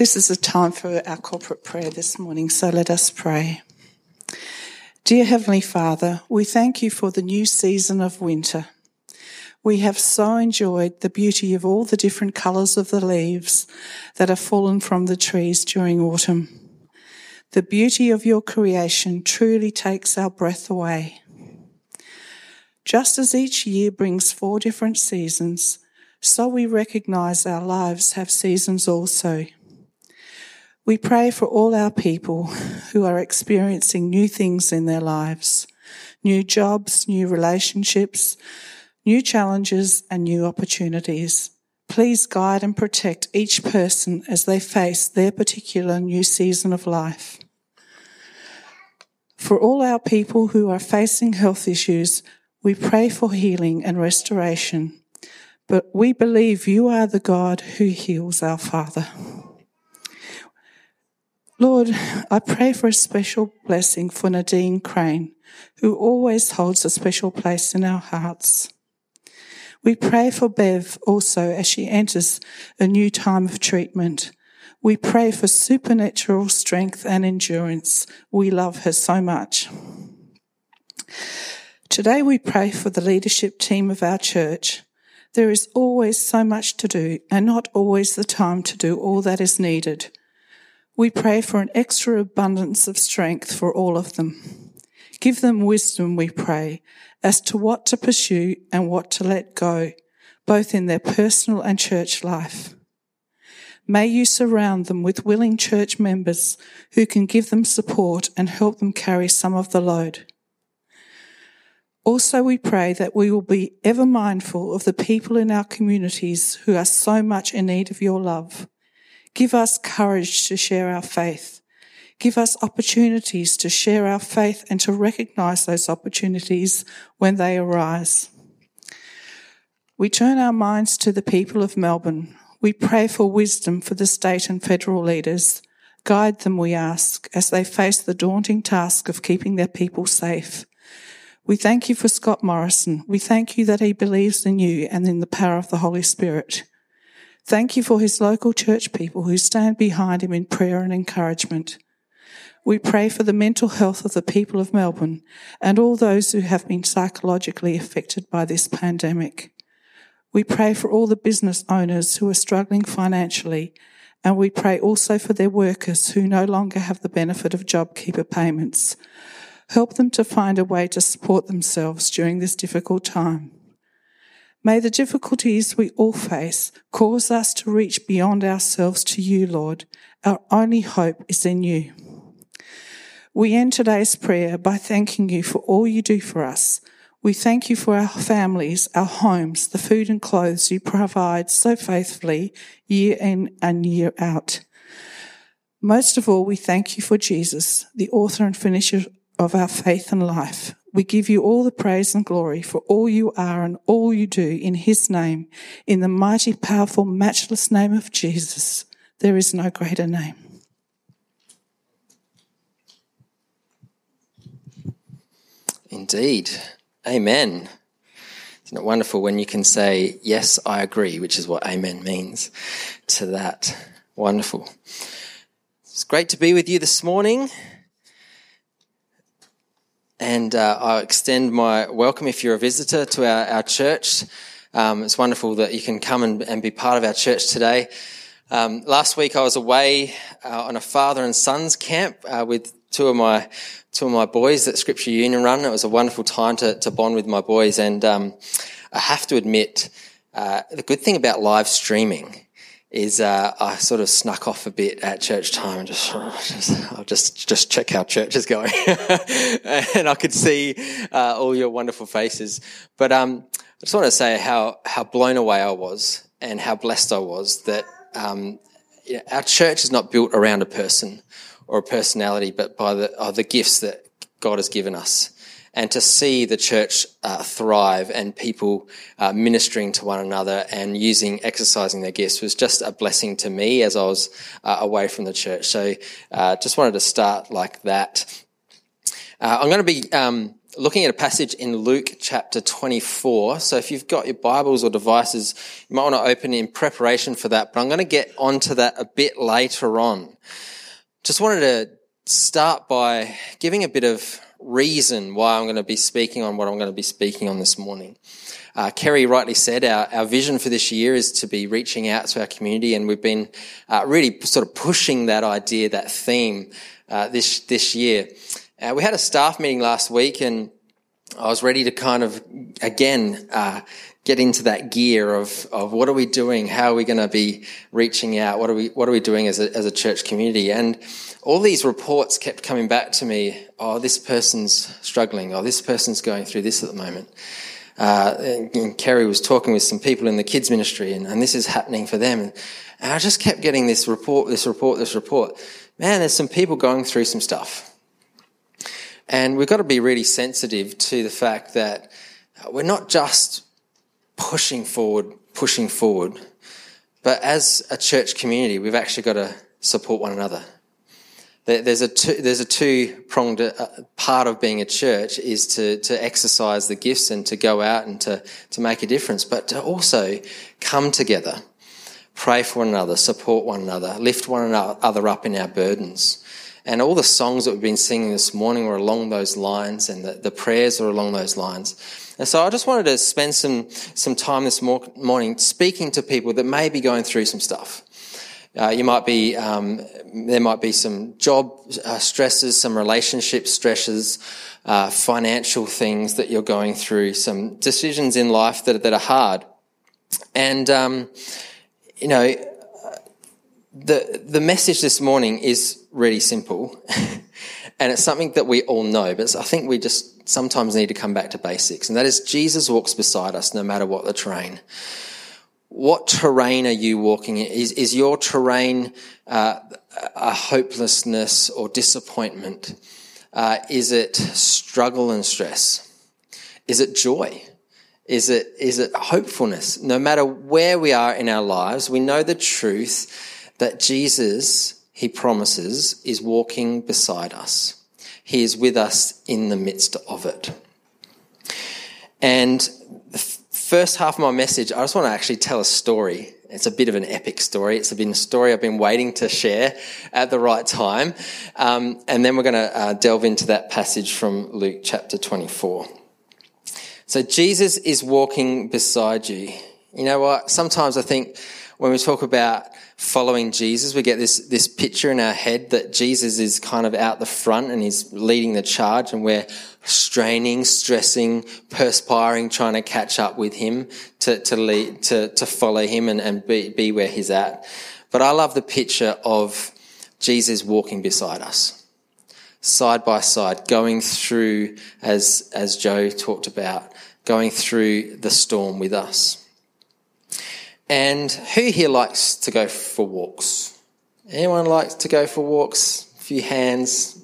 This is a time for our corporate prayer this morning, so let us pray. Dear Heavenly Father, we thank you for the new season of winter. We have so enjoyed the beauty of all the different colours of the leaves that have fallen from the trees during autumn. The beauty of your creation truly takes our breath away. Just as each year brings four different seasons, so we recognise our lives have seasons also. We pray for all our people who are experiencing new things in their lives, new jobs, new relationships, new challenges and new opportunities. Please guide and protect each person as they face their particular new season of life. For all our people who are facing health issues, we pray for healing and restoration. But we believe you are the God who heals our Father. Lord, I pray for a special blessing for Nadine Crane, who always holds a special place in our hearts. We pray for Bev also as she enters a new time of treatment. We pray for supernatural strength and endurance. We love her so much. Today we pray for the leadership team of our church. There is always so much to do and not always the time to do all that is needed. We pray for an extra abundance of strength for all of them. Give them wisdom, we pray, as to what to pursue and what to let go, both in their personal and church life. May you surround them with willing church members who can give them support and help them carry some of the load. Also, we pray that we will be ever mindful of the people in our communities who are so much in need of your love Give us courage to share our faith. Give us opportunities to share our faith and to recognize those opportunities when they arise. We turn our minds to the people of Melbourne. We pray for wisdom for the state and federal leaders. Guide them, we ask, as they face the daunting task of keeping their people safe. We thank you for Scott Morrison. We thank you that he believes in you and in the power of the Holy Spirit. Thank you for his local church people who stand behind him in prayer and encouragement. We pray for the mental health of the people of Melbourne and all those who have been psychologically affected by this pandemic. We pray for all the business owners who are struggling financially, and we pray also for their workers who no longer have the benefit of JobKeeper payments. Help them to find a way to support themselves during this difficult time. May the difficulties we all face cause us to reach beyond ourselves to you, Lord. Our only hope is in you. We end today's prayer by thanking you for all you do for us. We thank you for our families, our homes, the food and clothes you provide so faithfully year in and year out. Most of all, we thank you for Jesus, the author and finisher of our faith and life. We give you all the praise and glory for all you are and all you do in his name, in the mighty, powerful, matchless name of Jesus. There is no greater name. Indeed. Amen. Isn't it wonderful when you can say, Yes, I agree, which is what amen means to that? Wonderful. It's great to be with you this morning. And uh, I'll extend my welcome if you're a visitor to our, our church. Um, it's wonderful that you can come and, and be part of our church today. Um, last week I was away uh, on a father and sons camp uh, with two of my two of my boys at Scripture Union Run. It was a wonderful time to, to bond with my boys, and um, I have to admit, uh, the good thing about live streaming is uh, I sort of snuck off a bit at church time and just, just I'll just just check how church is going, and I could see uh, all your wonderful faces. But um, I just want to say how how blown away I was and how blessed I was that um, you know, our church is not built around a person or a personality, but by the the gifts that God has given us and to see the church uh, thrive and people uh, ministering to one another and using, exercising their gifts was just a blessing to me as I was uh, away from the church. So uh, just wanted to start like that. Uh, I'm going to be um, looking at a passage in Luke chapter 24. So if you've got your Bibles or devices, you might want to open in preparation for that, but I'm going to get onto that a bit later on. Just wanted to start by giving a bit of reason why I'm going to be speaking on what I'm going to be speaking on this morning. Uh, Kerry rightly said our, our vision for this year is to be reaching out to our community, and we've been uh, really sort of pushing that idea, that theme, uh, this this year. Uh, we had a staff meeting last week, and I was ready to kind of again uh, get into that gear of of what are we doing? How are we going to be reaching out? What are we What are we doing as a as a church community? And all these reports kept coming back to me. Oh, this person's struggling. Oh, this person's going through this at the moment. Uh, and, and Kerry was talking with some people in the kids ministry, and, and this is happening for them. And, and I just kept getting this report, this report, this report. Man, there's some people going through some stuff. And we've got to be really sensitive to the fact that we're not just pushing forward, pushing forward, but as a church community, we've actually got to support one another. There's a two, there's a two pronged uh, part of being a church is to, to exercise the gifts and to go out and to, to make a difference, but to also come together, pray for one another, support one another, lift one another up in our burdens. And all the songs that we've been singing this morning were along those lines, and the, the prayers are along those lines. And so I just wanted to spend some, some time this morning speaking to people that may be going through some stuff. Uh, you might be, um, there might be some job uh, stresses, some relationship stresses, uh, financial things that you're going through, some decisions in life that, that are hard. And, um, you know, the, the message this morning is really simple. and it's something that we all know, but I think we just sometimes need to come back to basics. And that is Jesus walks beside us no matter what the terrain what terrain are you walking in? Is, is your terrain uh, a hopelessness or disappointment? Uh, is it struggle and stress? Is it joy? Is it, is it hopefulness? No matter where we are in our lives, we know the truth that Jesus, he promises, is walking beside us. He is with us in the midst of it. And the first half of my message, I just want to actually tell a story. It's a bit of an epic story. It's been a story I've been waiting to share at the right time. Um, and then we're going to uh, delve into that passage from Luke chapter 24. So Jesus is walking beside you. You know what? Sometimes I think when we talk about following Jesus, we get this, this picture in our head that Jesus is kind of out the front and he's leading the charge and we're straining, stressing, perspiring, trying to catch up with him to, to lead, to, to follow him and, and be, be where he's at. But I love the picture of Jesus walking beside us, side by side, going through, as, as Joe talked about, going through the storm with us. And who here likes to go for walks? Anyone likes to go for walks? A few hands.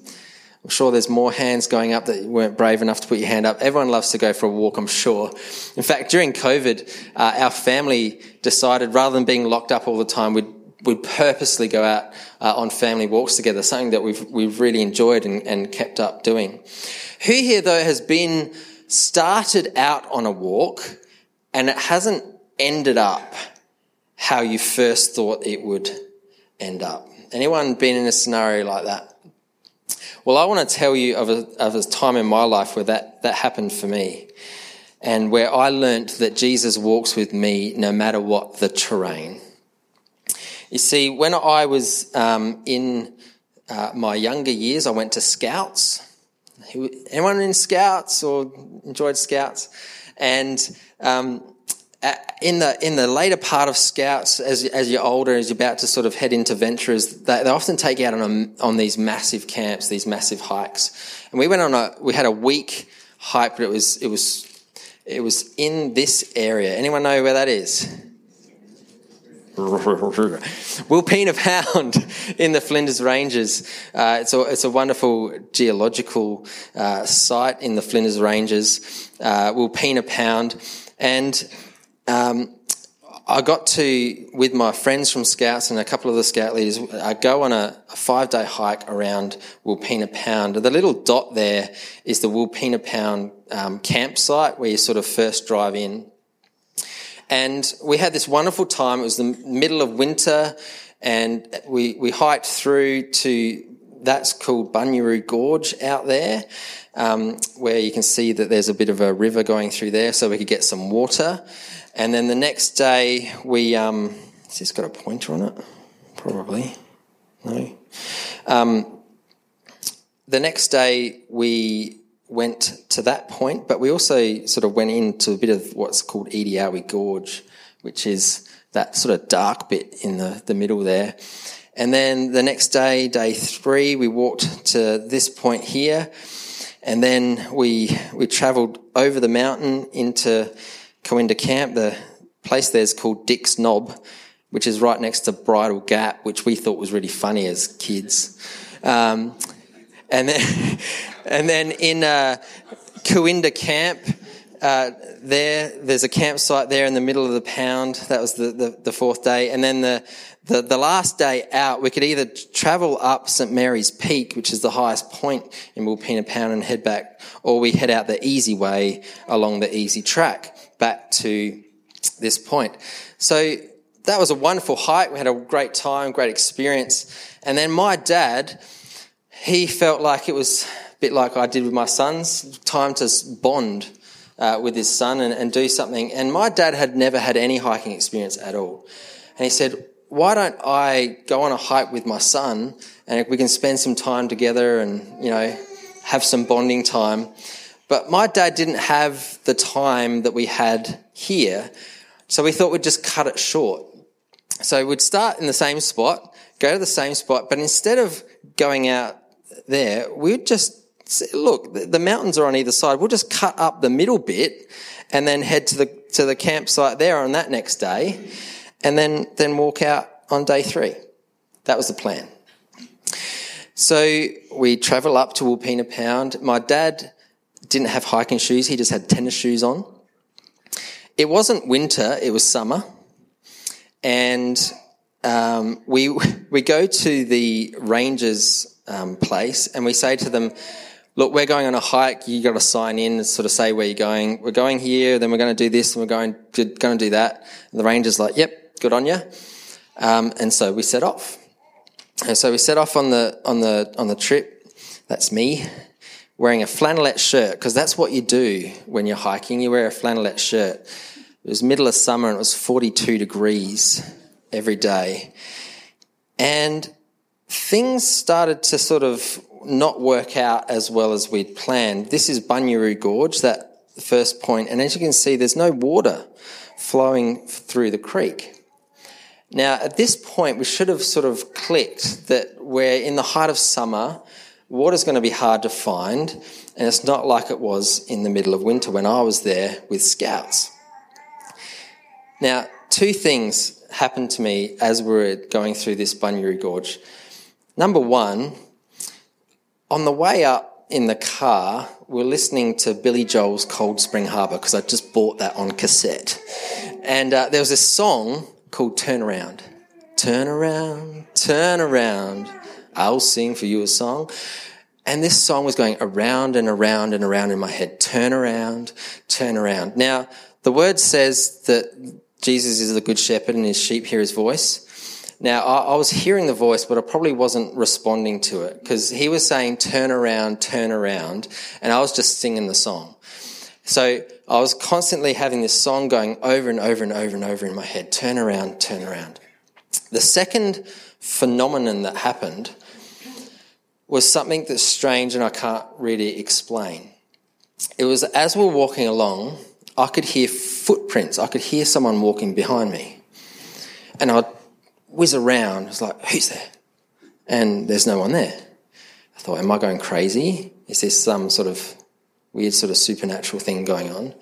I'm sure there's more hands going up that weren't brave enough to put your hand up. Everyone loves to go for a walk, I'm sure. In fact, during COVID, uh, our family decided rather than being locked up all the time, we'd, we'd purposely go out uh, on family walks together, something that we've, we've really enjoyed and, and kept up doing. Who here, though, has been started out on a walk and it hasn't ended up how you first thought it would end up. Anyone been in a scenario like that? Well, I want to tell you of a, of a time in my life where that, that happened for me and where I learnt that Jesus walks with me no matter what the terrain. You see, when I was um, in uh, my younger years, I went to Scouts. Anyone in Scouts or enjoyed Scouts? And um, in the in the later part of Scouts, as as you're older, as you're about to sort of head into Venturers, they, they often take out on a, on these massive camps, these massive hikes. And we went on a we had a week hike, but it was it was it was in this area. Anyone know where that is? Wilpena Pound in the Flinders Ranges. Uh, it's, a, it's a wonderful geological uh, site in the Flinders Ranges, uh, Wilpena Pound. And um, I got to, with my friends from Scouts and a couple of the Scout leaders, I go on a, a five day hike around Wilpena Pound. The little dot there is the Wilpena Pound um, campsite where you sort of first drive in. And we had this wonderful time. It was the middle of winter and we, we hiked through to, that's called Bunyaroo Gorge out there, um, where you can see that there's a bit of a river going through there so we could get some water. And then the next day, we. Um, has this got a pointer on it? Probably. No. Um, the next day, we went to that point, but we also sort of went into a bit of what's called Edeowie Gorge, which is that sort of dark bit in the, the middle there. And then the next day, day three, we walked to this point here. And then we, we travelled over the mountain into Cooinda Camp. The place there is called Dick's Knob, which is right next to Bridle Gap, which we thought was really funny as kids. Um, and then, and then in uh, Camp, uh, there, there's a campsite there in the middle of the pound. That was the, the, the fourth day. And then the, the, the, last day out, we could either travel up St. Mary's Peak, which is the highest point in Wilpena Pound and head back, or we head out the easy way along the easy track back to this point. So that was a wonderful hike. We had a great time, great experience. And then my dad, he felt like it was a bit like I did with my sons, time to bond uh, with his son and, and do something. And my dad had never had any hiking experience at all. And he said, why don't I go on a hike with my son and we can spend some time together and, you know, have some bonding time. But my dad didn't have the time that we had here, so we thought we'd just cut it short. So we'd start in the same spot, go to the same spot, but instead of going out there, we'd just say, look, the mountains are on either side. We'll just cut up the middle bit and then head to the to the campsite there on that next day, and then then walk out on day three. That was the plan. So we travel up to Wilpena Pound. My dad didn't have hiking shoes, he just had tennis shoes on. It wasn't winter, it was summer. And um, we, we go to the rangers um, place and we say to them, look, we're going on a hike. You got to sign in and sort of say where you're going. We're going here, then we're going to do this, and we're going to, going to do that. And the ranger's like, yep, good on you. Um, and so we set off. And so we set off on the on the on the trip. That's me wearing a flannelette shirt, because that's what you do when you're hiking. You wear a flannelette shirt. It was middle of summer and it was 42 degrees every day. And things started to sort of not work out as well as we'd planned. This is Bunyaroo Gorge, that first point, and as you can see, there's no water flowing through the creek. Now, at this point, we should have sort of clicked that we're in the height of summer, Water's going to be hard to find, and it's not like it was in the middle of winter when I was there with scouts. Now, two things happened to me as we were going through this Bunyaroo Gorge. Number one, on the way up in the car, we're listening to Billy Joel's Cold Spring Harbor because I just bought that on cassette. And uh, there was this song called Turn Around. Turn around, turn around. I'll sing for you a song. And this song was going around and around and around in my head. Turn around, turn around. Now, the word says that Jesus is the good shepherd and his sheep hear his voice. Now, I, I was hearing the voice, but I probably wasn't responding to it because he was saying, turn around, turn around. And I was just singing the song. So I was constantly having this song going over and over and over and over in my head. Turn around, turn around. The second phenomenon that happened was something that's strange and I can't really explain. It was as we were walking along, I could hear footprints. I could hear someone walking behind me. And I'd whiz around. I was like, who's there? And there's no one there. I thought, am I going crazy? Is this some sort of weird sort of supernatural thing going on?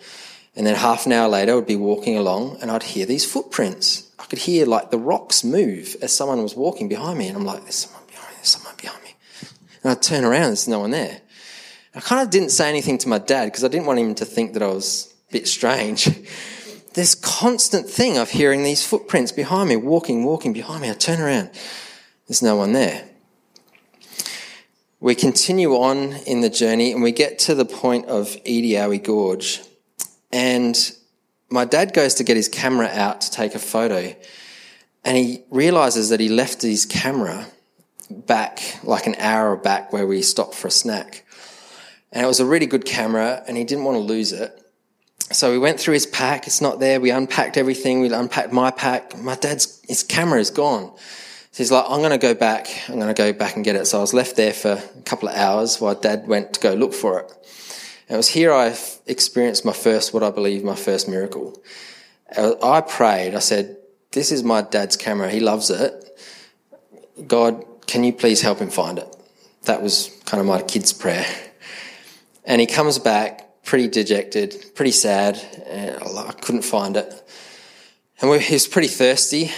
And then half an hour later, I would be walking along and I'd hear these footprints. I could hear like the rocks move as someone was walking behind me. And I'm like, there's someone. And I'd turn around, there's no one there. I kind of didn't say anything to my dad because I didn't want him to think that I was a bit strange. this constant thing of hearing these footprints behind me, walking, walking behind me. I turn around. There's no one there. We continue on in the journey and we get to the point of Edeowie Gorge. And my dad goes to get his camera out to take a photo. And he realizes that he left his camera back, like an hour back where we stopped for a snack. And it was a really good camera and he didn't want to lose it. So we went through his pack. It's not there. We unpacked everything. We unpacked my pack. My dad's, his camera is gone. So he's like, I'm going to go back. I'm going to go back and get it. So I was left there for a couple of hours while dad went to go look for it. And it was here I experienced my first, what I believe, my first miracle. I prayed. I said, this is my dad's camera. He loves it. God, can you please help him find it? That was kind of my kid's prayer. And he comes back pretty dejected, pretty sad. And I couldn't find it. And we, he was pretty thirsty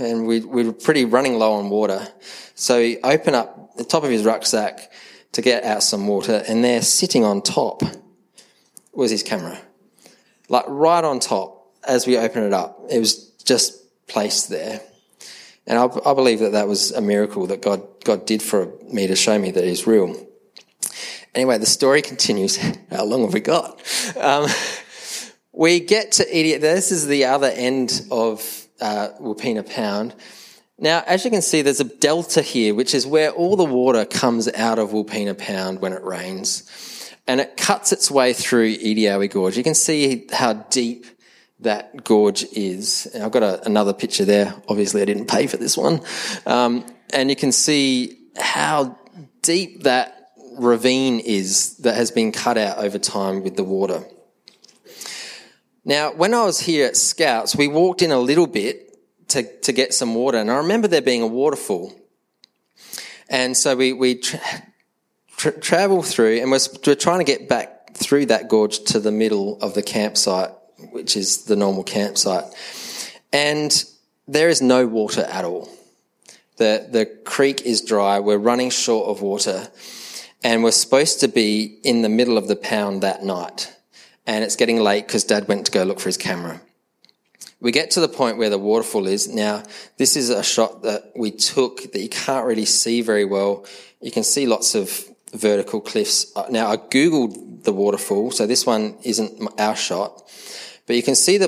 and we, we were pretty running low on water. So he opened up the top of his rucksack to get out some water, and there, sitting on top, was his camera. Like right on top, as we opened it up, it was just placed there. And I, I believe that that was a miracle that God, God did for me to show me that He's real. Anyway, the story continues. How long have we got? Um, we get to Idiot. This is the other end of uh, Pound. Now, as you can see, there's a delta here, which is where all the water comes out of Wilpena Pound when it rains. And it cuts its way through Edeowie Gorge. You can see how deep that gorge is. And I've got a, another picture there. Obviously, I didn't pay for this one. Um, and you can see how deep that ravine is that has been cut out over time with the water. Now, when I was here at Scouts, we walked in a little bit to, to get some water, and I remember there being a waterfall. And so we, we tra- tra- travel through, and we're, we're trying to get back through that gorge to the middle of the campsite, which is the normal campsite. And there is no water at all. The, the creek is dry. We're running short of water. And we're supposed to be in the middle of the pound that night and it's getting late because dad went to go look for his camera. We get to the point where the waterfall is. Now, this is a shot that we took that you can't really see very well. You can see lots of vertical cliffs. Uh, now, I Googled the waterfall, so this one isn't our shot, but you can see the,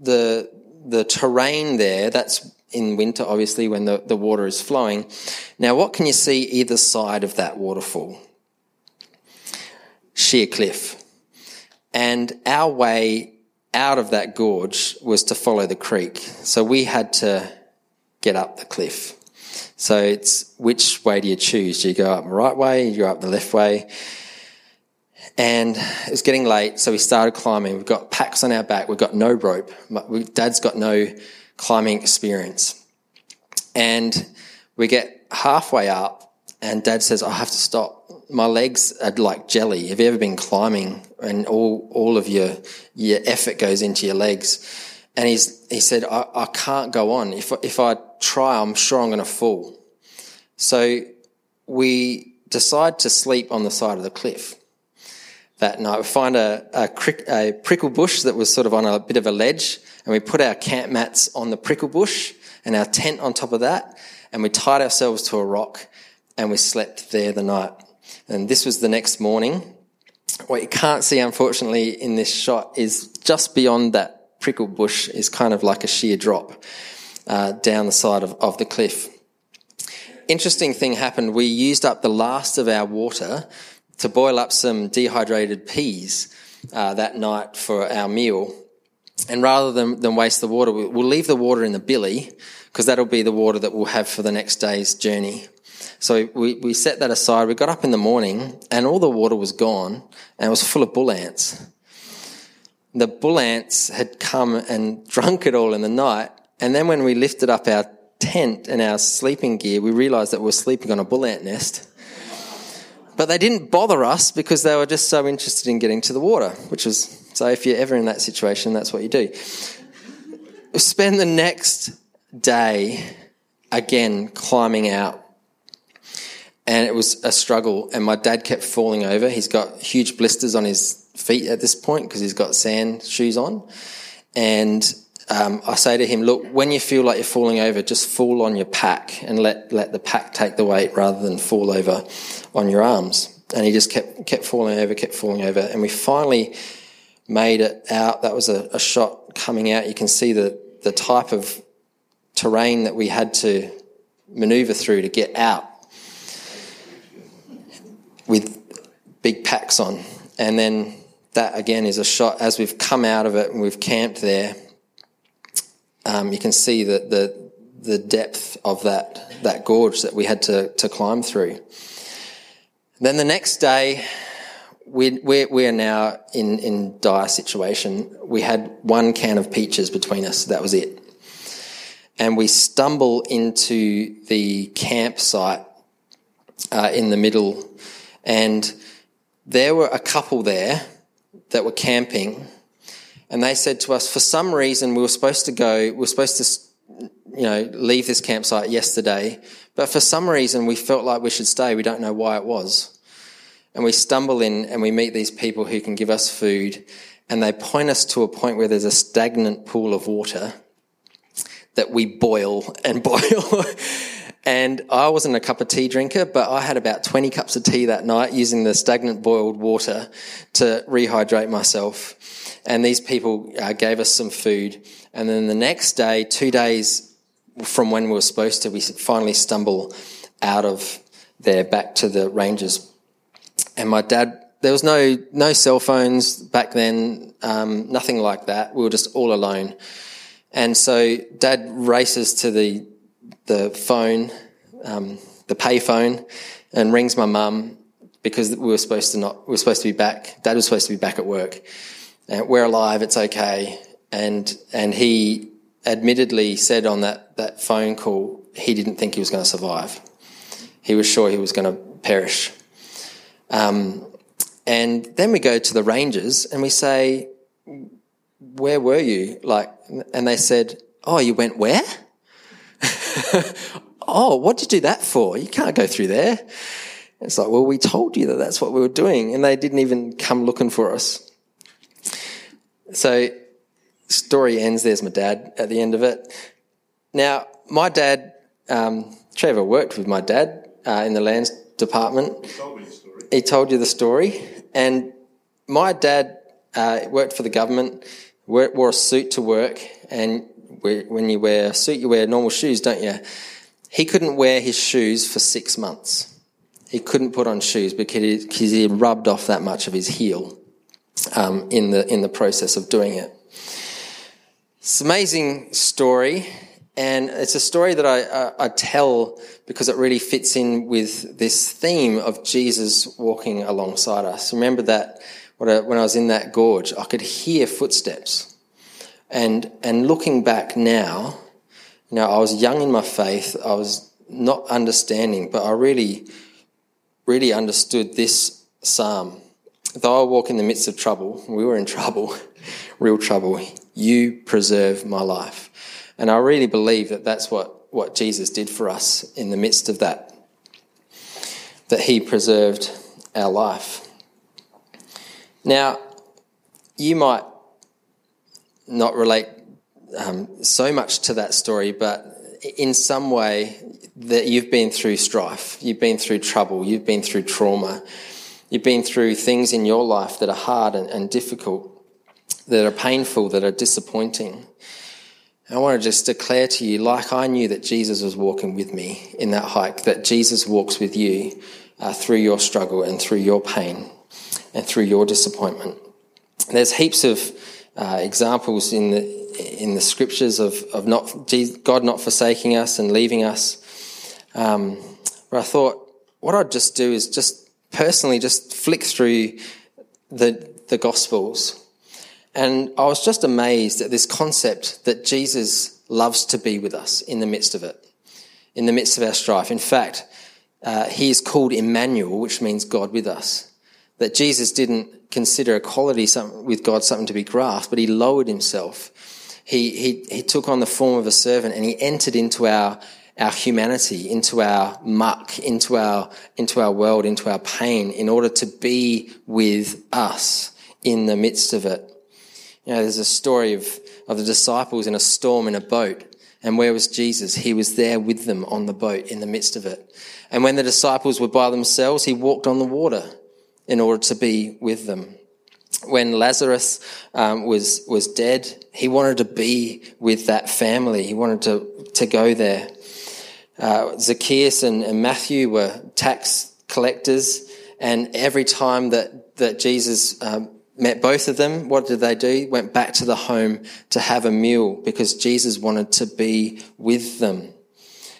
the, the terrain there. That's in winter, obviously, when the, the water is flowing. Now, what can you see either side of that waterfall? Sheer cliff. And our way out of that gorge was to follow the creek. So we had to get up the cliff. So it's which way do you choose? Do you go up the right way? Do you go up the left way? And it was getting late, so we started climbing. We've got packs on our back. We've got no rope. Dad's got no climbing experience. And we get halfway up, and Dad says, I have to stop my legs are like jelly. Have you ever been climbing and all, all of your, your effort goes into your legs? And he's, he said, I, I can't go on. If, if I try, I'm sure I'm going to fall. So we decide to sleep on the side of the cliff that night. We find a, a, crick, a prickle bush that was sort of on a bit of a ledge and we put our camp mats on the prickle bush and our tent on top of that and we tied ourselves to a rock and we slept there the night. And this was the next morning. What you can't see, unfortunately, in this shot is just beyond that prickle bush is kind of like a sheer drop uh, down the side of, of the cliff. Interesting thing happened. We used up the last of our water to boil up some dehydrated peas uh, that night for our meal. And rather than, than waste the water, we'll leave the water in the billy because that'll be the water that we'll have for the next day's journey. So we, we set that aside. We got up in the morning and all the water was gone and it was full of bull ants. The bull ants had come and drunk it all in the night. And then when we lifted up our tent and our sleeping gear, we realized that we were sleeping on a bull ant nest. But they didn't bother us because they were just so interested in getting to the water, which was, so if you're ever in that situation, that's what you do. Spend the next day again climbing out and it was a struggle. And my dad kept falling over. He's got huge blisters on his feet at this point because he's got sand shoes on. and um, I say to him, look, when you feel like you're falling over, just fall on your pack and let, let the pack take the weight rather than fall over on your arms. And he just kept, kept falling over, kept falling over. And we finally made it out. That was a, a shot coming out. You can see the, the type of terrain that we had to maneuver through to get out with big packs on. And then that again is a shot as we've come out of it and we've camped there. Um, you can see the, the, the depth of that, that gorge that we had to, to climb through. Then the next day, we, we're, we're now in, in dire situation. We had one can of peaches between us. That was it. And we stumble into the campsite uh, in the middle, and there were a couple there that were camping, and they said to us, for some reason, we were supposed to go, we were supposed to, you know, leave this campsite yesterday, but for some reason, we felt like we should stay. We don't know why it was. And we stumble in and we meet these people who can give us food, and they point us to a point where there's a stagnant pool of water that we boil and boil. and I wasn't a cup of tea drinker, but I had about 20 cups of tea that night using the stagnant boiled water to rehydrate myself. And these people uh, gave us some food. And then the next day, two days from when we were supposed to, we finally stumble out of there back to the ranges. And my dad, there was no, no cell phones back then, um, nothing like that. We were just all alone. And so dad races to the, the phone, um, the pay phone and rings my mum because we were supposed to not, we were supposed to be back. Dad was supposed to be back at work. And we're alive. It's okay. And, and he admittedly said on that, that phone call, he didn't think he was going to survive. He was sure he was going to perish. Um, and then we go to the rangers and we say, where were you? Like, and they said, oh, you went where? oh, what did you do that for? You can't go through there. It's like, well, we told you that that's what we were doing, and they didn't even come looking for us. So, story ends. There's my dad at the end of it. Now, my dad, um, Trevor worked with my dad uh, in the lands department. He told me the story. He told you the story, and my dad uh, worked for the government wore a suit to work, and when you wear a suit, you wear normal shoes, don't you? He couldn't wear his shoes for six months. He couldn't put on shoes because he, rubbed off that much of his heel um, in the in the process of doing it. It's an amazing story, and it's a story that I, I, I tell because it really fits in with this theme of Jesus walking alongside us. Remember that when I was in that gorge, I could hear footsteps. And, and looking back now, you know, I was young in my faith. I was not understanding, but I really, really understood this psalm. Though I walk in the midst of trouble, we were in trouble, real trouble, you preserve my life. And I really believe that that's what, what Jesus did for us in the midst of that, that he preserved our life. Now, you might not relate um, so much to that story, but in some way that you've been through strife, you've been through trouble, you've been through trauma, you've been through things in your life that are hard and, and difficult, that are painful, that are disappointing. I want to just declare to you, like I knew that Jesus was walking with me in that hike, that Jesus walks with you uh, through your struggle and through your pain and through your disappointment. There's heaps of uh, examples in the in the scriptures of, of not God not forsaking us and leaving us. Um, but I thought what I'd just do is just personally just flick through the the Gospels, and I was just amazed at this concept that Jesus loves to be with us in the midst of it, in the midst of our strife. In fact, uh, he is called Emmanuel, which means God with us that Jesus didn't consider equality with God something to be grasped, but he lowered himself. He, he, he took on the form of a servant and he entered into our, our humanity, into our muck, into our, into our world, into our pain in order to be with us in the midst of it. You know, there's a story of, of the disciples in a storm in a boat. And where was Jesus? He was there with them on the boat in the midst of it. And when the disciples were by themselves, he walked on the water in order to be with them. When Lazarus um, was was dead, he wanted to be with that family. He wanted to to go there. Uh, Zacchaeus and, and Matthew were tax collectors, and every time that that Jesus um, met both of them, what did they do? Went back to the home to have a meal because Jesus wanted to be with them.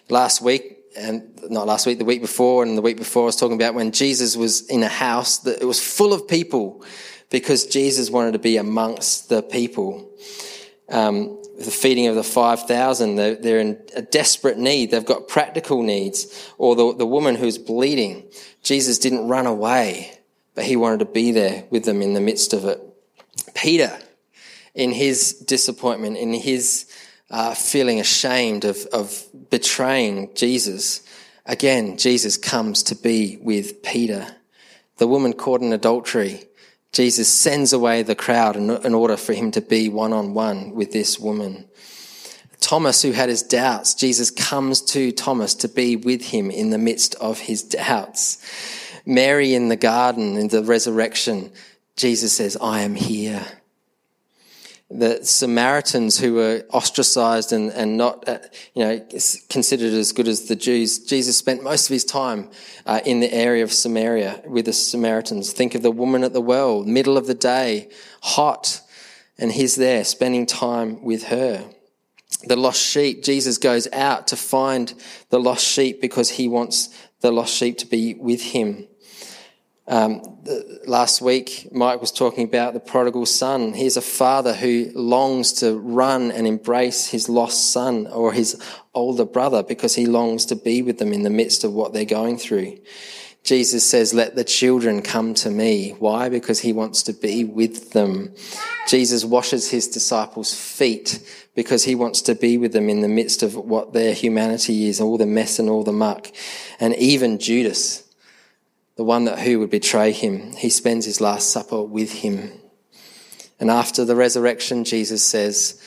Last week, and not last week, the week before, and the week before, I was talking about when Jesus was in a house that it was full of people because Jesus wanted to be amongst the people. Um, the feeding of the 5,000, they're, they're, in a desperate need. They've got practical needs. Or the, the woman who's bleeding. Jesus didn't run away but he wanted to be there with them in the midst of it. Peter, in his disappointment, in his uh, feeling ashamed of, of betraying Jesus, again, Jesus comes to be with Peter. The woman caught in adultery, Jesus sends away the crowd in, in order for him to be one on one with this woman. Thomas, who had his doubts, Jesus comes to Thomas to be with him in the midst of his doubts. Mary in the garden in the resurrection, Jesus says, I am here. The Samaritans who were ostracized and, and not, uh, you know, considered as good as the Jews, Jesus spent most of his time uh, in the area of Samaria with the Samaritans. Think of the woman at the well, middle of the day, hot, and he's there spending time with her the lost sheep, Jesus goes out to find the lost sheep because he wants the lost sheep to be with him. Um, the, last week, Mike was talking about the prodigal son. He's a father who longs to run and embrace his lost son or his older brother because he longs to be with them in the midst of what they're going through. Jesus says, let the children come to me. Why? Because he wants to be with them. Jesus washes his disciples' feet because he wants to be with them in the midst of what their humanity is, all the mess and all the muck. And even Judas, the one that who would betray him, he spends his last supper with him. And after the resurrection, Jesus says,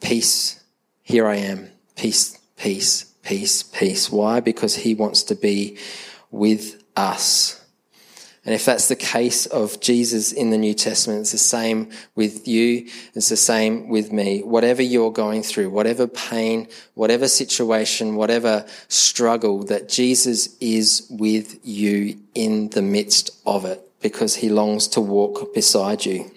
Peace, here I am. Peace, peace, peace, peace. Why? Because he wants to be with us. And if that's the case of Jesus in the New Testament, it's the same with you. It's the same with me. Whatever you're going through, whatever pain, whatever situation, whatever struggle, that Jesus is with you in the midst of it because he longs to walk beside you.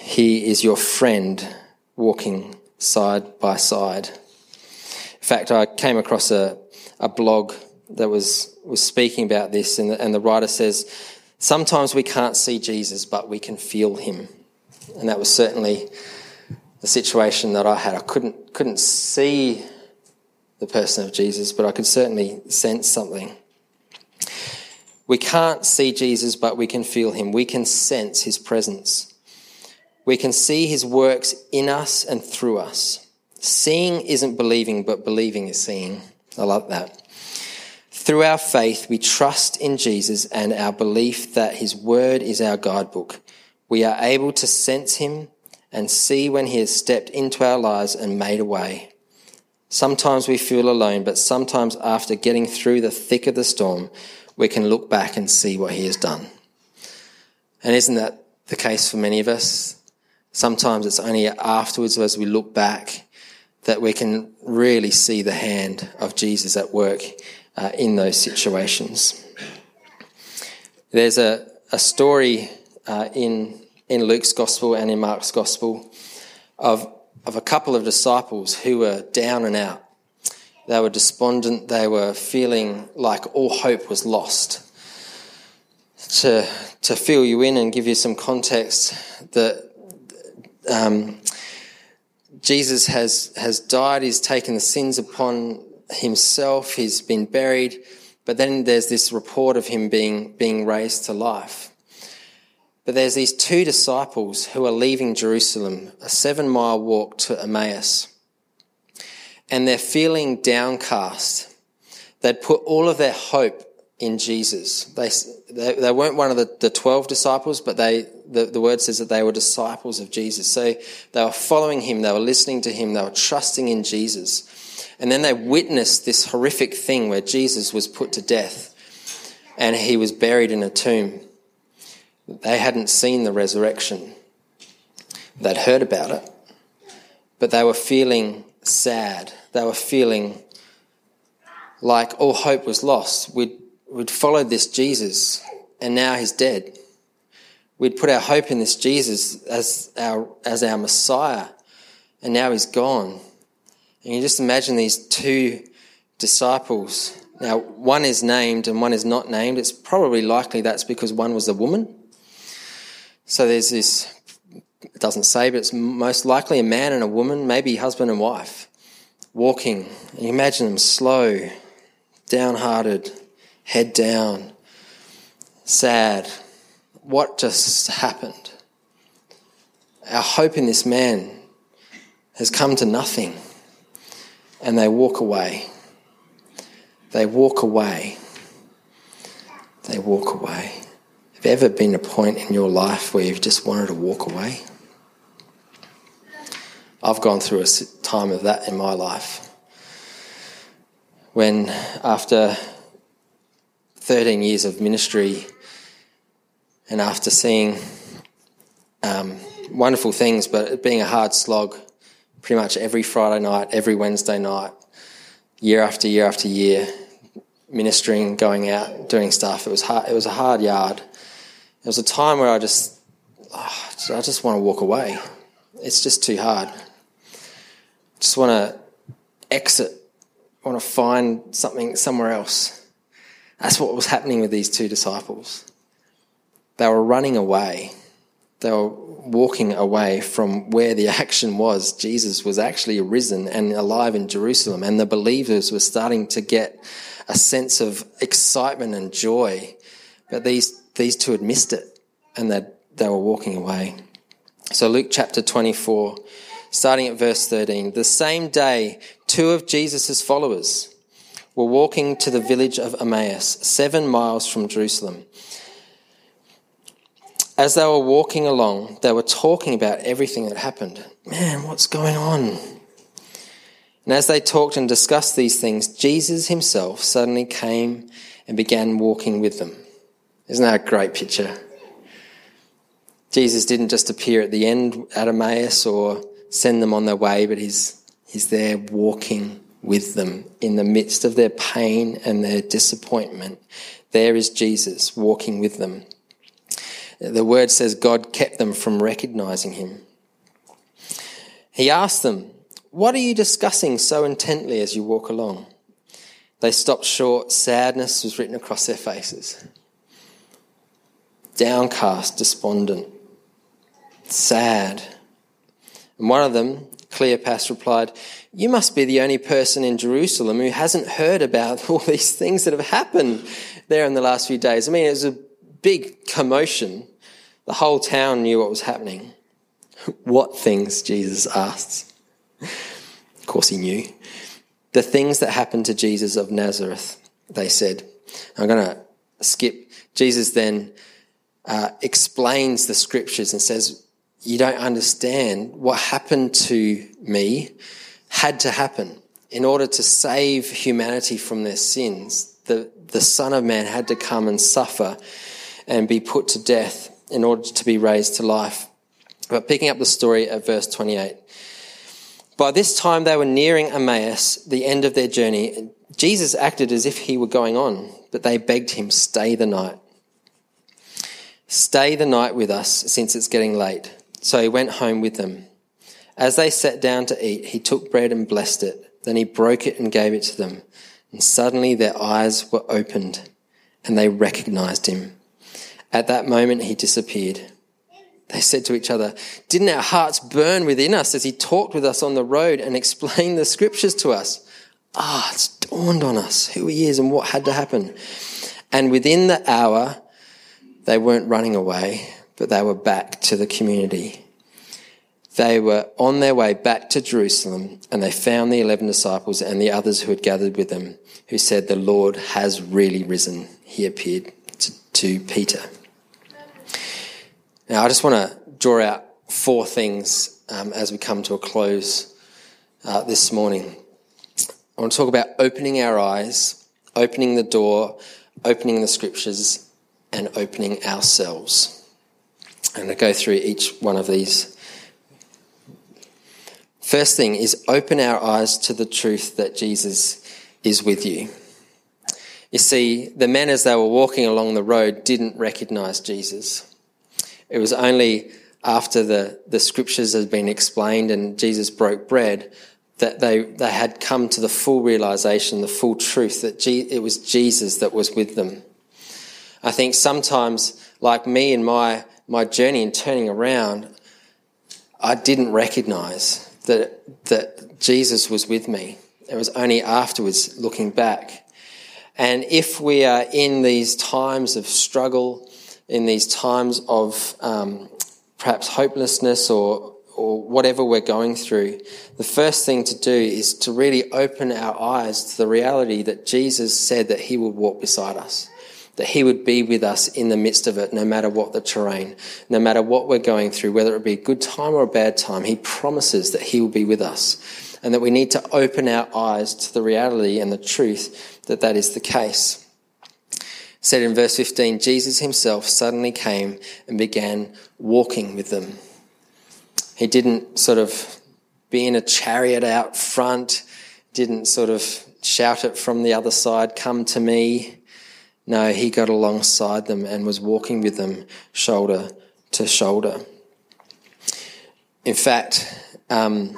He is your friend walking side by side. In fact, I came across a, a blog that was, was speaking about this, and the, and the writer says, Sometimes we can't see Jesus, but we can feel him. And that was certainly the situation that I had. I couldn't, couldn't see the person of Jesus, but I could certainly sense something. We can't see Jesus, but we can feel him. We can sense his presence. We can see his works in us and through us. Seeing isn't believing, but believing is seeing. I love that. Through our faith, we trust in Jesus and our belief that his word is our guidebook. We are able to sense him and see when he has stepped into our lives and made a way. Sometimes we feel alone, but sometimes after getting through the thick of the storm, we can look back and see what he has done. And isn't that the case for many of us? Sometimes it's only afterwards as we look back that we can really see the hand of Jesus at work uh, in those situations. There's a, a story uh, in, in Luke's gospel and in Mark's gospel of, of a couple of disciples who were down and out. They were despondent, they were feeling like all hope was lost. To, to fill you in and give you some context, that um, Jesus has, has died, he's taken the sins upon himself, he's been buried, but then there's this report of him being, being raised to life. But there's these two disciples who are leaving Jerusalem, a seven mile walk to Emmaus, and they're feeling downcast. They'd put all of their hope in Jesus. They, they, they weren't one of the, the 12 disciples, but they, the, the word says that they were disciples of Jesus. So they were following him, they were listening to him, they were trusting in Jesus. And then they witnessed this horrific thing where Jesus was put to death and he was buried in a tomb. They hadn't seen the resurrection, they'd heard about it, but they were feeling sad. They were feeling like all hope was lost. We'd, we'd followed this Jesus and now he's dead. We'd put our hope in this Jesus as our, as our Messiah and now he's gone. And you just imagine these two disciples. Now, one is named and one is not named. It's probably likely that's because one was a woman. So there's this, it doesn't say, but it's most likely a man and a woman, maybe husband and wife, walking. And you imagine them slow, downhearted, head down, sad. What just happened? Our hope in this man has come to nothing and they walk away. They walk away. They walk away. Have there ever been a point in your life where you've just wanted to walk away? I've gone through a time of that in my life. When, after 13 years of ministry, and after seeing um, wonderful things, but being a hard slog, pretty much every Friday night, every Wednesday night, year after year after year, ministering, going out, doing stuff. It was hard, it was a hard yard. It was a time where I just, oh, I just want to walk away. It's just too hard. Just want to exit. I want to find something somewhere else. That's what was happening with these two disciples. They were running away. They were walking away from where the action was. Jesus was actually risen and alive in Jerusalem, and the believers were starting to get a sense of excitement and joy. But these, these two had missed it, and they, they were walking away. So, Luke chapter 24, starting at verse 13. The same day, two of Jesus' followers were walking to the village of Emmaus, seven miles from Jerusalem. As they were walking along, they were talking about everything that happened. Man, what's going on? And as they talked and discussed these things, Jesus himself suddenly came and began walking with them. Isn't that a great picture? Jesus didn't just appear at the end at Emmaus or send them on their way, but he's, he's there walking with them in the midst of their pain and their disappointment. There is Jesus walking with them. The word says God kept them from recognizing him. He asked them, What are you discussing so intently as you walk along? They stopped short. Sadness was written across their faces. Downcast, despondent, sad. And one of them, Cleopas, replied, You must be the only person in Jerusalem who hasn't heard about all these things that have happened there in the last few days. I mean, it was a big commotion. The whole town knew what was happening. what things, Jesus asked. Of course, he knew. The things that happened to Jesus of Nazareth, they said. I'm going to skip. Jesus then uh, explains the scriptures and says, You don't understand. What happened to me had to happen in order to save humanity from their sins. The, the Son of Man had to come and suffer and be put to death in order to be raised to life. But picking up the story at verse 28. By this time they were nearing Emmaus, the end of their journey. Jesus acted as if he were going on, but they begged him, Stay the night. Stay the night with us, since it's getting late. So he went home with them. As they sat down to eat, he took bread and blessed it. Then he broke it and gave it to them. And suddenly their eyes were opened, and they recognized him. At that moment, he disappeared. They said to each other, Didn't our hearts burn within us as he talked with us on the road and explained the scriptures to us? Ah, it's dawned on us who he is and what had to happen. And within the hour, they weren't running away, but they were back to the community. They were on their way back to Jerusalem and they found the 11 disciples and the others who had gathered with them, who said, The Lord has really risen. He appeared to, to Peter. Now, I just want to draw out four things um, as we come to a close uh, this morning. I want to talk about opening our eyes, opening the door, opening the scriptures, and opening ourselves. And to go through each one of these. First thing is open our eyes to the truth that Jesus is with you. You see, the men as they were walking along the road didn't recognize Jesus. It was only after the, the scriptures had been explained and Jesus broke bread that they, they had come to the full realization, the full truth that G, it was Jesus that was with them. I think sometimes, like me in my, my journey in turning around, I didn't recognize that, that Jesus was with me. It was only afterwards looking back. And if we are in these times of struggle, in these times of um, perhaps hopelessness or or whatever we're going through, the first thing to do is to really open our eyes to the reality that Jesus said that He would walk beside us, that He would be with us in the midst of it, no matter what the terrain, no matter what we're going through, whether it be a good time or a bad time. He promises that He will be with us, and that we need to open our eyes to the reality and the truth that that is the case said in verse 15, Jesus himself suddenly came and began walking with them. He didn't sort of be in a chariot out front, didn't sort of shout it from the other side, come to me. No, he got alongside them and was walking with them shoulder to shoulder. In fact, um,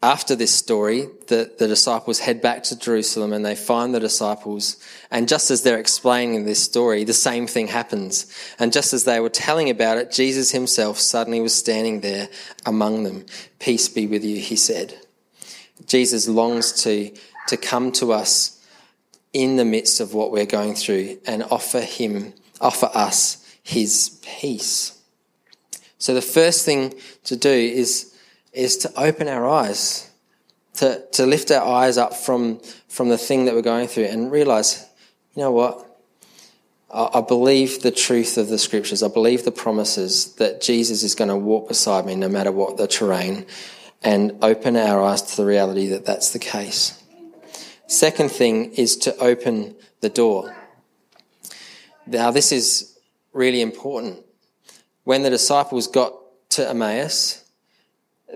after this story, the, the disciples head back to Jerusalem and they find the disciples. And just as they're explaining this story, the same thing happens. And just as they were telling about it, Jesus himself suddenly was standing there among them. Peace be with you, he said. Jesus longs to, to come to us in the midst of what we're going through and offer him, offer us his peace. So the first thing to do is is to open our eyes, to, to lift our eyes up from, from the thing that we're going through and realize, you know what? I, I believe the truth of the scriptures. I believe the promises that Jesus is going to walk beside me no matter what the terrain and open our eyes to the reality that that's the case. Second thing is to open the door. Now, this is really important. When the disciples got to Emmaus,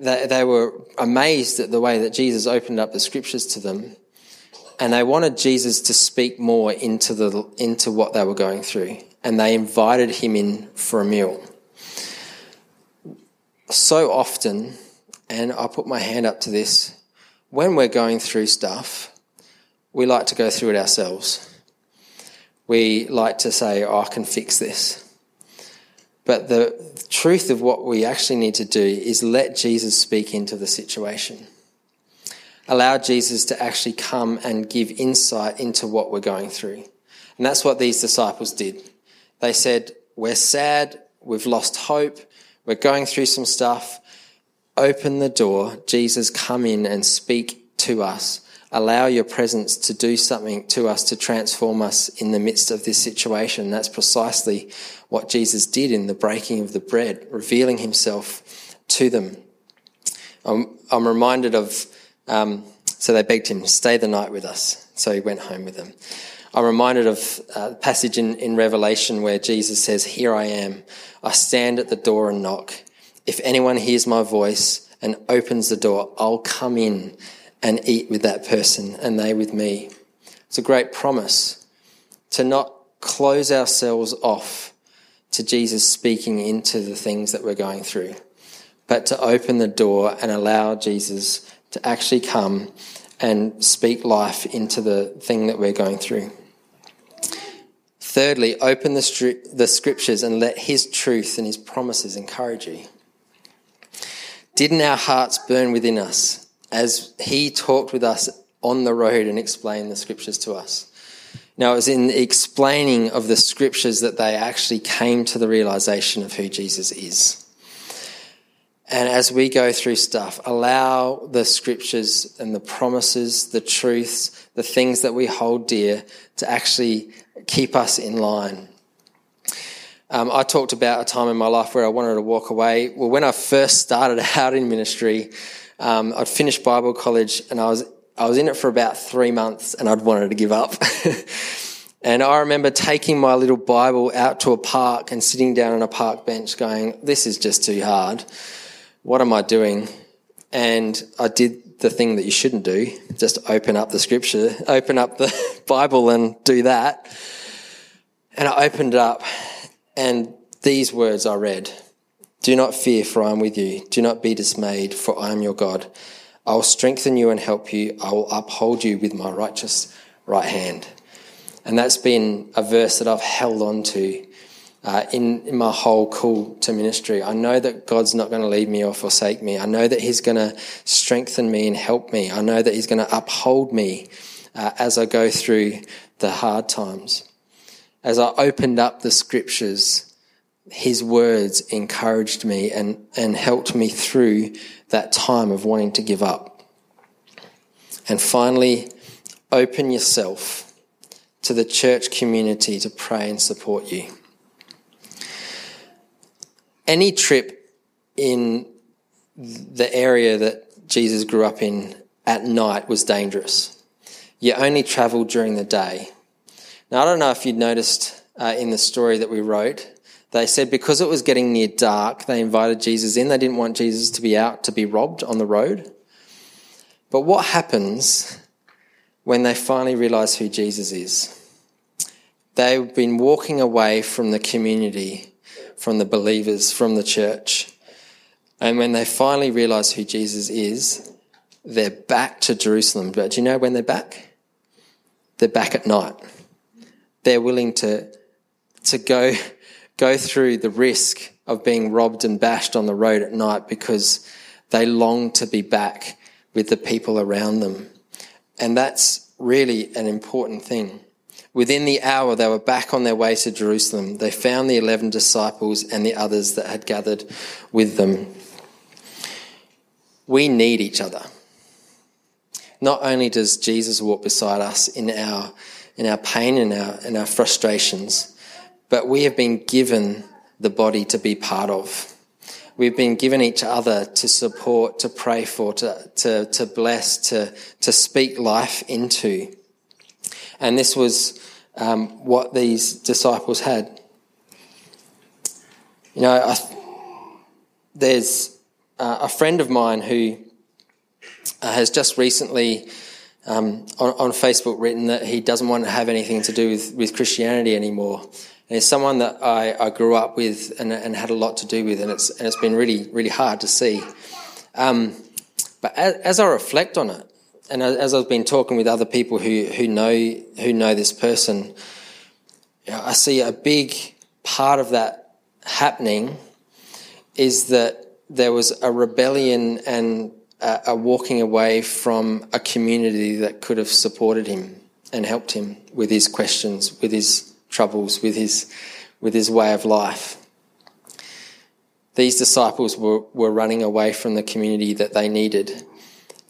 they, they were amazed at the way that Jesus opened up the scriptures to them. And they wanted Jesus to speak more into, the, into what they were going through. And they invited him in for a meal. So often, and I put my hand up to this, when we're going through stuff, we like to go through it ourselves. We like to say, oh, I can fix this. But the truth of what we actually need to do is let Jesus speak into the situation. Allow Jesus to actually come and give insight into what we're going through. And that's what these disciples did. They said, We're sad, we've lost hope, we're going through some stuff. Open the door, Jesus, come in and speak to us. Allow your presence to do something to us to transform us in the midst of this situation. That's precisely what Jesus did in the breaking of the bread, revealing himself to them. I'm, I'm reminded of, um, so they begged him, stay the night with us. So he went home with them. I'm reminded of a passage in, in Revelation where Jesus says, Here I am. I stand at the door and knock. If anyone hears my voice and opens the door, I'll come in and eat with that person and they with me. It's a great promise to not close ourselves off to Jesus speaking into the things that we're going through, but to open the door and allow Jesus to actually come and speak life into the thing that we're going through. Thirdly, open the, stri- the scriptures and let his truth and his promises encourage you. Didn't our hearts burn within us as he talked with us on the road and explained the scriptures to us? Now, it was in the explaining of the scriptures that they actually came to the realization of who Jesus is. And as we go through stuff, allow the scriptures and the promises, the truths, the things that we hold dear to actually keep us in line. Um, I talked about a time in my life where I wanted to walk away. Well, when I first started out in ministry, um, I'd finished Bible college and I was I was in it for about three months and I'd wanted to give up. and I remember taking my little Bible out to a park and sitting down on a park bench going, this is just too hard. What am I doing? And I did the thing that you shouldn't do. Just open up the scripture, open up the Bible and do that. And I opened it up and these words I read Do not fear, for I am with you. Do not be dismayed, for I am your God. I will strengthen you and help you. I will uphold you with my righteous right hand. And that's been a verse that I've held on to uh, in, in, my whole call to ministry. I know that God's not going to leave me or forsake me. I know that He's going to strengthen me and help me. I know that He's going to uphold me uh, as I go through the hard times as I opened up the scriptures, his words encouraged me and, and helped me through that time of wanting to give up. And finally, open yourself to the church community to pray and support you. Any trip in the area that Jesus grew up in at night was dangerous. You only travelled during the day now, I don't know if you'd noticed uh, in the story that we wrote, they said because it was getting near dark, they invited Jesus in. They didn't want Jesus to be out to be robbed on the road. But what happens when they finally realize who Jesus is? They've been walking away from the community, from the believers, from the church. And when they finally realize who Jesus is, they're back to Jerusalem. But do you know when they're back? They're back at night they're willing to, to go, go through the risk of being robbed and bashed on the road at night because they long to be back with the people around them. And that's really an important thing. Within the hour, they were back on their way to Jerusalem. They found the 11 disciples and the others that had gathered with them. We need each other. Not only does Jesus walk beside us in our in our pain and our, and our frustrations, but we have been given the body to be part of. We've been given each other to support, to pray for, to, to, to bless, to, to speak life into. And this was um, what these disciples had. You know, I, there's uh, a friend of mine who uh, has just recently um, on, on, Facebook written that he doesn't want to have anything to do with, with Christianity anymore. And it's someone that I, I grew up with and, and, had a lot to do with, and it's, and it's been really, really hard to see. Um, but as, as, I reflect on it, and as I've been talking with other people who, who know who know this person, you know, I see a big part of that happening is that there was a rebellion and a walking away from a community that could have supported him and helped him with his questions, with his troubles, with his, with his way of life. These disciples were, were running away from the community that they needed.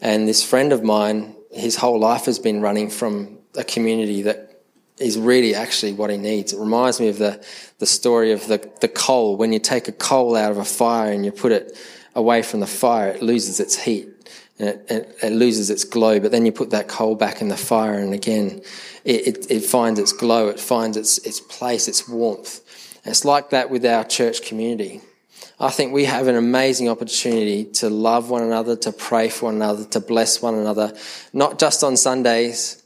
And this friend of mine, his whole life has been running from a community that is really actually what he needs. It reminds me of the, the story of the, the coal. When you take a coal out of a fire and you put it away from the fire, it loses its heat it, it, it loses its glow. But then you put that coal back in the fire, and again, it, it finds its glow, it finds its, its place, its warmth. And it's like that with our church community. I think we have an amazing opportunity to love one another, to pray for one another, to bless one another, not just on Sundays,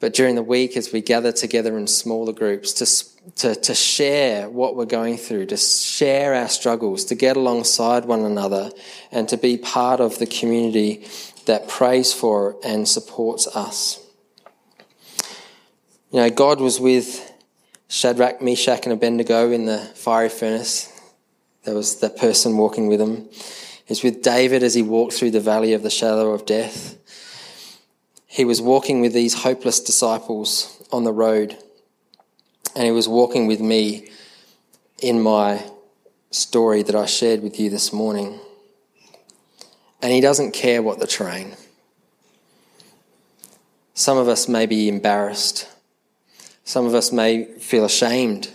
but during the week as we gather together in smaller groups to to, to share what we're going through, to share our struggles, to get alongside one another, and to be part of the community that prays for and supports us. You know, God was with Shadrach, Meshach, and Abednego in the fiery furnace. There was that person walking with them. He's with David as he walked through the valley of the shadow of death. He was walking with these hopeless disciples on the road and he was walking with me in my story that I shared with you this morning. And he doesn't care what the terrain. Some of us may be embarrassed. Some of us may feel ashamed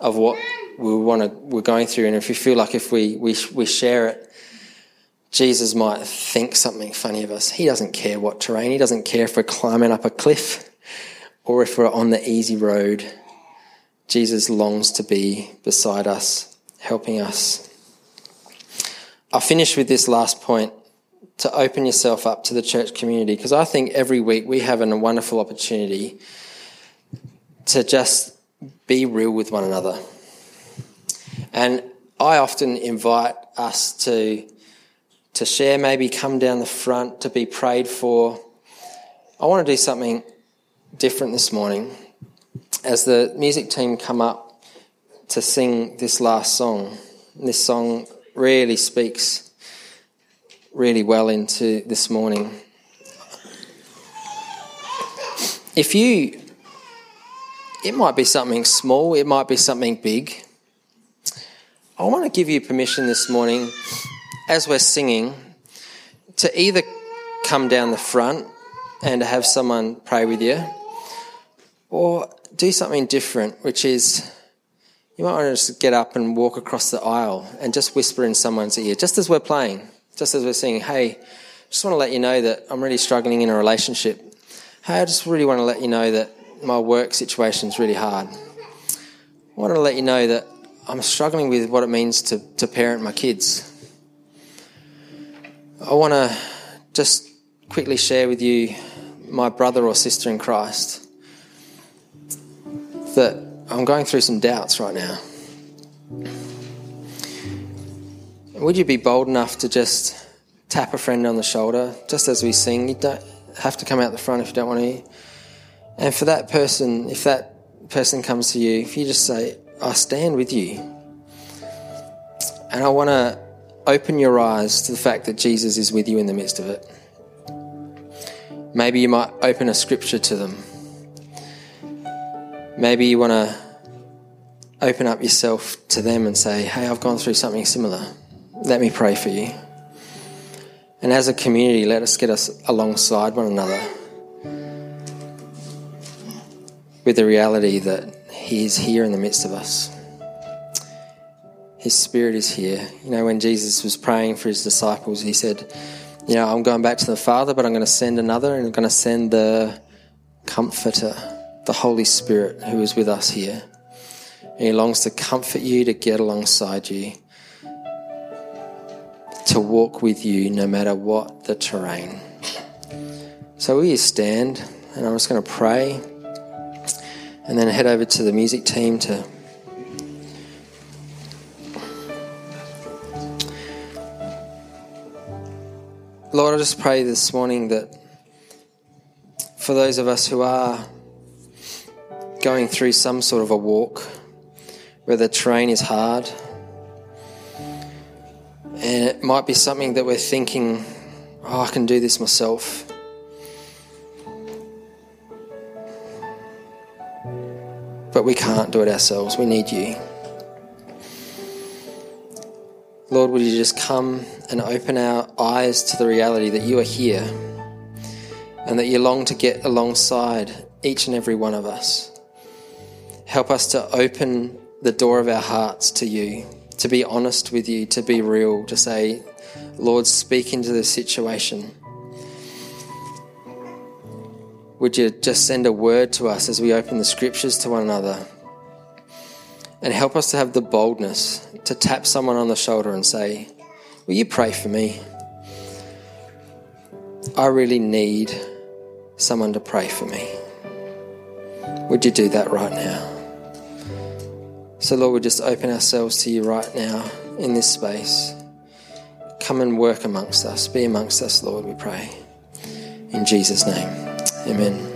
of what we want to, we're going through, and if we feel like if we, we, we share it, Jesus might think something funny of us. He doesn't care what terrain. He doesn't care if we're climbing up a cliff or if we're on the easy road. Jesus longs to be beside us, helping us. I'll finish with this last point to open yourself up to the church community because I think every week we have a wonderful opportunity to just be real with one another. And I often invite us to, to share, maybe come down the front to be prayed for. I want to do something different this morning. As the music team come up to sing this last song, this song really speaks really well into this morning. If you, it might be something small, it might be something big. I want to give you permission this morning, as we're singing, to either come down the front and have someone pray with you, or do something different, which is you might want to just get up and walk across the aisle and just whisper in someone's ear, just as we're playing, just as we're singing, hey, just want to let you know that I'm really struggling in a relationship. Hey, I just really want to let you know that my work situation is really hard. I want to let you know that I'm struggling with what it means to, to parent my kids. I want to just quickly share with you my brother or sister in Christ that I'm going through some doubts right now. Would you be bold enough to just tap a friend on the shoulder just as we sing? You don't have to come out the front if you don't want to. And for that person, if that person comes to you, if you just say, I stand with you. And I want to open your eyes to the fact that Jesus is with you in the midst of it. Maybe you might open a scripture to them. Maybe you want to open up yourself to them and say, Hey, I've gone through something similar. Let me pray for you. And as a community, let us get us alongside one another with the reality that He is here in the midst of us. His Spirit is here. You know, when Jesus was praying for His disciples, He said, You know, I'm going back to the Father, but I'm going to send another, and I'm going to send the Comforter, the Holy Spirit, who is with us here. And He longs to comfort you, to get alongside you, to walk with you no matter what the terrain. So, will you stand? And I'm just going to pray and then head over to the music team to. Lord, I just pray this morning that for those of us who are going through some sort of a walk, where the terrain is hard. And it might be something that we're thinking, oh, I can do this myself. But we can't do it ourselves. We need you. Lord, would you just come and open our eyes to the reality that you are here and that you long to get alongside each and every one of us. Help us to open the door of our hearts to you, to be honest with you, to be real, to say, Lord, speak into this situation. Would you just send a word to us as we open the scriptures to one another? And help us to have the boldness to tap someone on the shoulder and say, Will you pray for me? I really need someone to pray for me. Would you do that right now? So, Lord, we just open ourselves to you right now in this space. Come and work amongst us. Be amongst us, Lord, we pray. In Jesus' name, amen.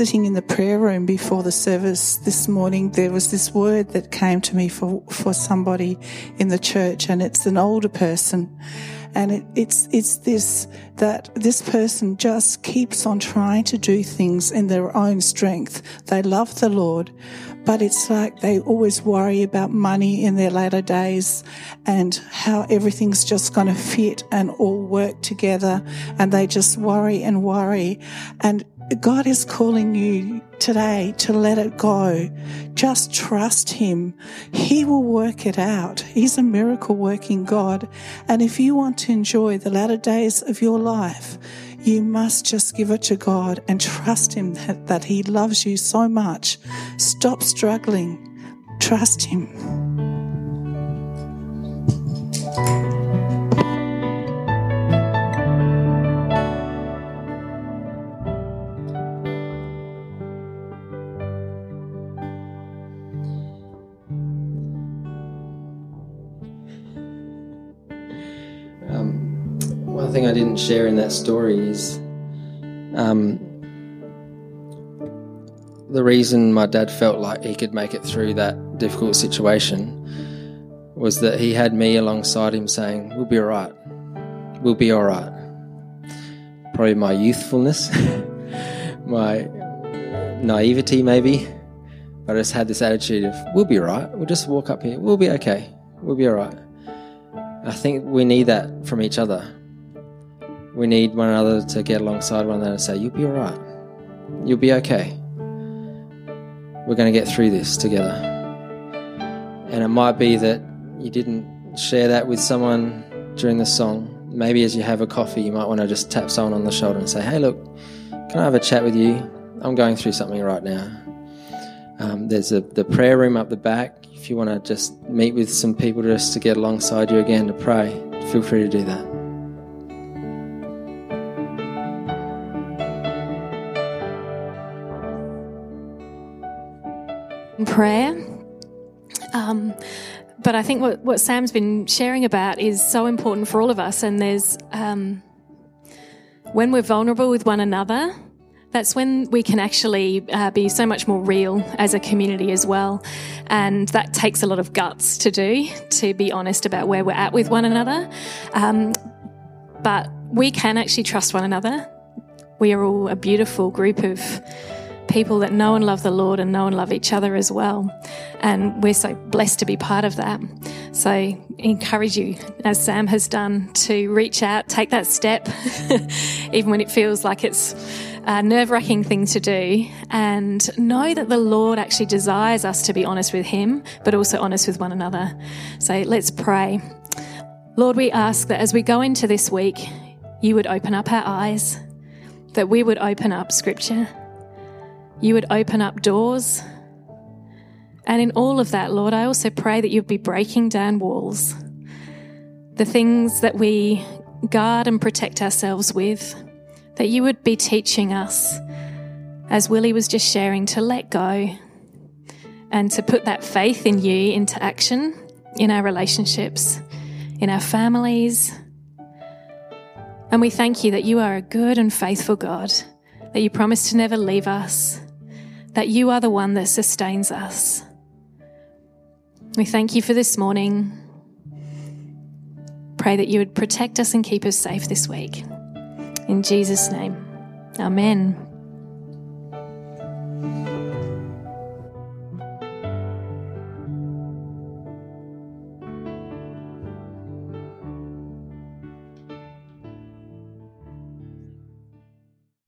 Sitting in the prayer room before the service this morning, there was this word that came to me for, for somebody in the church, and it's an older person. And it, it's, it's this, that this person just keeps on trying to do things in their own strength. They love the Lord, but it's like they always worry about money in their later days and how everything's just going to fit and all work together. And they just worry and worry. And God is calling you today to let it go. Just trust Him. He will work it out. He's a miracle working God. And if you want to enjoy the latter days of your life, you must just give it to God and trust Him that, that He loves you so much. Stop struggling. Trust Him. Share in that story is um, the reason my dad felt like he could make it through that difficult situation was that he had me alongside him saying, We'll be all right. We'll be all right. Probably my youthfulness, my naivety, maybe. But I just had this attitude of, We'll be all right. We'll just walk up here. We'll be okay. We'll be all right. I think we need that from each other we need one another to get alongside one another and say, You'll be all right. You'll be okay. We're going to get through this together. And it might be that you didn't share that with someone during the song. Maybe as you have a coffee, you might want to just tap someone on the shoulder and say, Hey, look, can I have a chat with you? I'm going through something right now. Um, there's a, the prayer room up the back. If you want to just meet with some people just to get alongside you again to pray, feel free to do that. Prayer. Um, but I think what, what Sam's been sharing about is so important for all of us. And there's, um, when we're vulnerable with one another, that's when we can actually uh, be so much more real as a community as well. And that takes a lot of guts to do, to be honest about where we're at with one another. Um, but we can actually trust one another. We are all a beautiful group of people that know and love the Lord and know and love each other as well. And we're so blessed to be part of that. So encourage you, as Sam has done, to reach out, take that step, even when it feels like it's a nerve wracking thing to do, and know that the Lord actually desires us to be honest with Him, but also honest with one another. So let's pray. Lord, we ask that as we go into this week, you would open up our eyes, that we would open up Scripture you would open up doors. And in all of that, Lord, I also pray that you'd be breaking down walls. The things that we guard and protect ourselves with, that you would be teaching us, as Willie was just sharing, to let go and to put that faith in you into action in our relationships, in our families. And we thank you that you are a good and faithful God, that you promise to never leave us, that you are the one that sustains us. We thank you for this morning. Pray that you would protect us and keep us safe this week. In Jesus' name, amen.